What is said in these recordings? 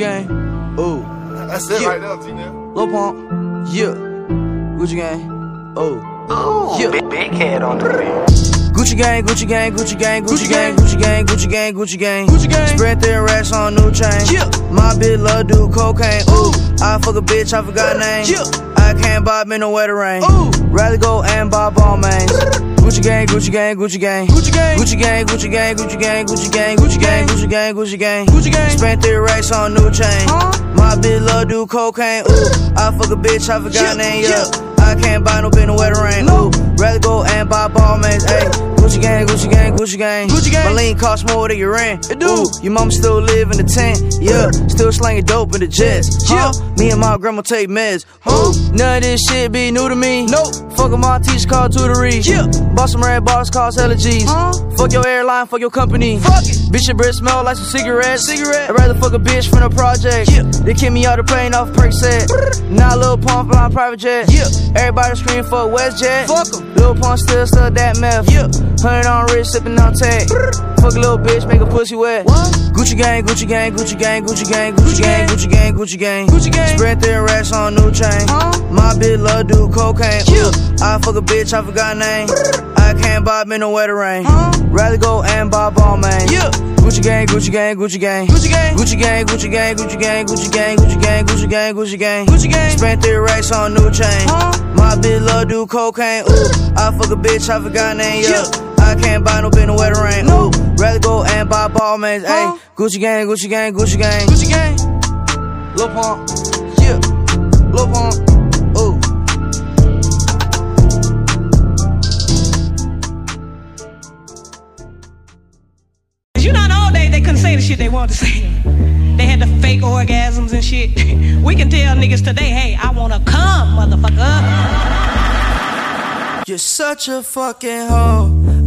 gang, oh. That's it Yeah. right there, G-Nell. Lil Pump, yeah. Gucci gang, oh. oh. Yeah. Big, big head on the beat. Gucci gang, Gucci gang, Gucci gang, Gucci gang, Gucci gang, Gucci gang, Gucci gang, Gucci gang. Spread their racks on new chain. Yeah. My bitch love do cocaine. Ooh, I fuck a bitch, I forgot name. Yeah. I can't buy me no wetter rain. Ooh, rather go and buy Balmains. Gucci gang, Gucci gang, Gucci gang, Gucci gang, Gucci gang, Gucci gang, Gucci gang, Gucci gang, Gucci gang, Gucci gang, Gucci gang, Gucci gang. Spent three racks on new chain. My bitch love do cocaine. Ooh, I fuck a bitch, I forgot name. Yeah. I can't buy no no wetter rain. Ooh, rather go and buy Balmains. Ayy. Gucci gang, Gucci gang, Gucci gang. Gucci gang. My lean cost more than your rent. It do. Ooh, your mama still live in the tent. Yeah, still slanging dope in the jets. Yeah, me and my grandma take meds. Huh? None of this shit be new to me. Nope. Fuck my teacher called tutory. Yeah. Bought some red bars, cost hella G's. Huh? Fuck your airline, fuck your company. Fuck it. Bitch, your breath smell like some cigarettes. Cigarette. I'd rather fuck a bitch from the project. Yeah. They kick me out the plane off Percocet. Now Lil Pump flying private jet. Yeah. Everybody scream for WestJet. Fuck 'em. Lil Pump still still that meth. Yeah. Hundred on wrist, sipping on tag. Fuck a little bitch, make a pussy wet. What? Gucci gang, Gucci gang, Gucci gang, Gucci gang, Gucci gang, Gucci gang, Gucci gang, Gucci gang. Spread their racks on new chain. My bitch love do cocaine. Ooh, I fuck a bitch, I forgot name. I can't buy me no wetter rain. Rather go and buy Balmain. Yeah. Gucci gang, Gucci gang, Gucci gang, Gucci gang, Gucci gang, Gucci gang, Gucci gang, Gucci gang, Gucci gang, Gucci gang, Gucci gang, Gucci gang. Spent three racks on new chain. My bitch love do cocaine. Ooh, I fuck a bitch, I forgot name. Yeah. I can't buy no bitch no wetter rain. No. Rather go and buy Balmains. Ayy, Gucci gang, Gucci gang, Gucci gang, Gucci gang. Lil Pump, yeah. Lil Pump, ooh. You the old days they couldn't say the shit they wanted to say. They had the fake orgasms and shit. We can tell niggas today, hey, I wanna come, motherfucker. You're such a fucking hoe.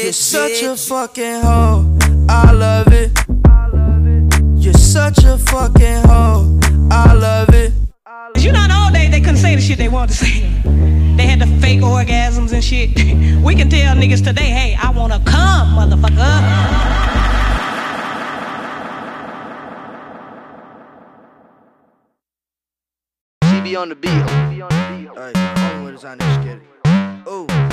You're such a fucking hoe. I love it. You're such a fucking hoe. I love it. You know, in the old days they couldn't say the shit they wanted to say. They had the fake orgasms and shit. We can tell niggas today, hey, I wanna come, motherfucker. CB on the beat. Alright, hold on, on this kid. Oh, Lil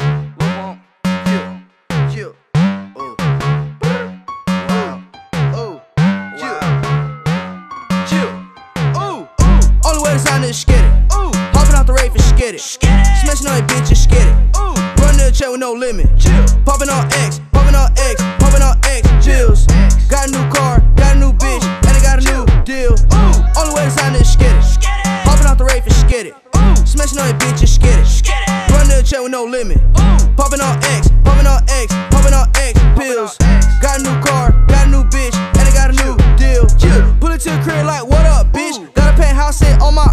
oh. Only way to sign this skid it. Oh, hopping out the rave and skid it. Smashing on that bitch and skid it. Oh, run to the chair with no limit. Popping on X, popping on X, popping on X. Jills. Got a new car, got a new bitch, and I got a new deal. Only way to sign this skid it. Hopping out the rave and skid it. Smashing on that bitch and skid it. Run to the chair with no limit. Popping on X, popping on X, popping on X pills. Got a new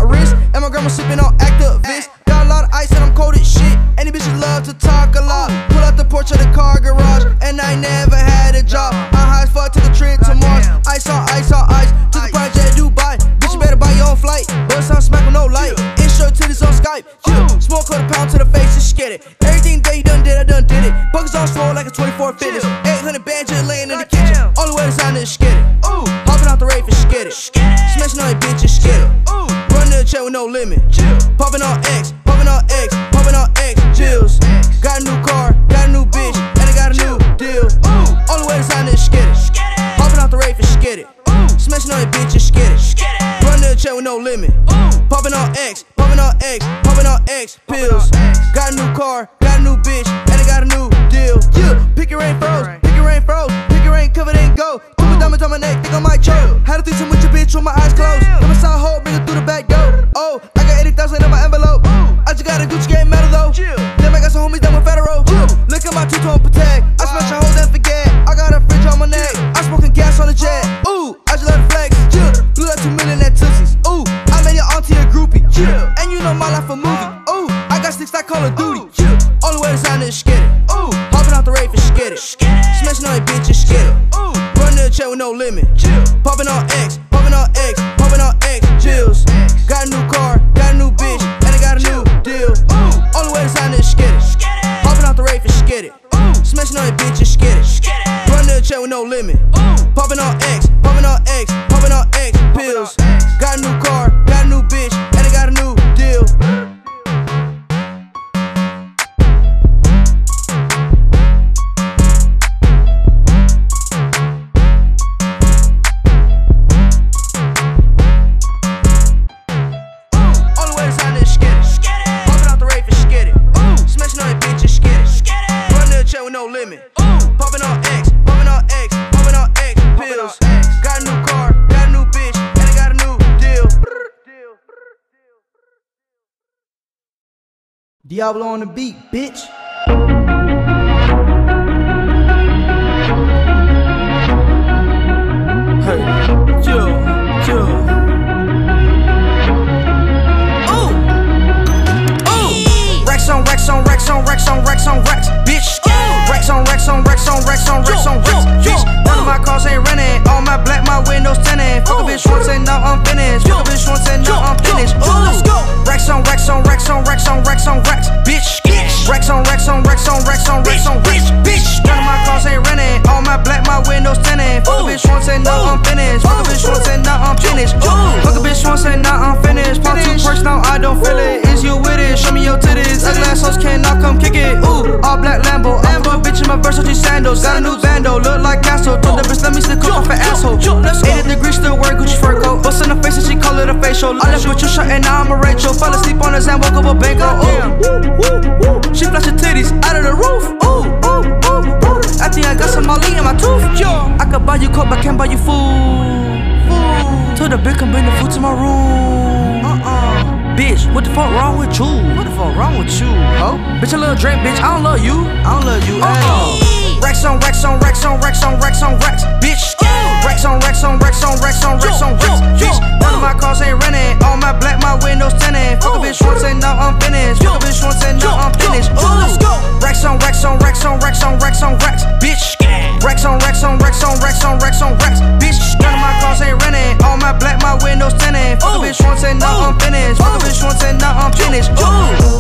wrist. And my grandma sipping on Actavis. Got a lot of ice and I'm cold as shit. Any bitches love to talk a lot. Pull out the porch of the car garage. And I never had a job. I high as fuck, to the trip to Mars. Ice on ice on ice. To the project Dubai. Bitch, you better buy your own flight. Bust on smack with no light. It's to titties on Skype. Yeah. Oh. Small quarter pound to the face, and get it. Everything that done did, I done did it. Buckets on swole like a 24 fitness. Hey. with me. Popping on X, popping on X, popping on X pills. Got a new car, got a new bitch, and I got a new deal. Yeah, pick your rain froze, pick your rain froze, pick your rain covered in gold. Two diamonds on my neck, think I might choke. Had a threesome with your bitch with my eyes closed. I'm a side limit. Chill. Popping on X. popping on X, popping on X, popping on X pills. Got a new car, got a new bitch, and I got a new deal. Diablo on the beat, bitch. randos. Got a new bando, look like Castle. Told the bitch, let me stick up off an asshole. Let's go. 80 degrees, still wear Gucci fur coat. Bust in the face and she call it a facial. I left with you shut and now I'm a Rachel. Fell asleep on his hand, woke up a bank. Oh, damn. She flashed her titties out of the roof. Ooh, ooh, ooh, ooh. I think I got some Molly in my tooth. I could buy you coke, but can't buy you food. Told the bitch, come bring the food to my room. Uh-uh. Bitch, what the fuck wrong with you? What the fuck wrong with you, huh? Bitch, a little drink, bitch, I don't love you. I on racks on racks. Bitch, none of my cars ain't renting. All my black, my windows tinted. Fuck a bitch once and now I'm finished. Fuck a bitch once and now I'm finished. Ooh.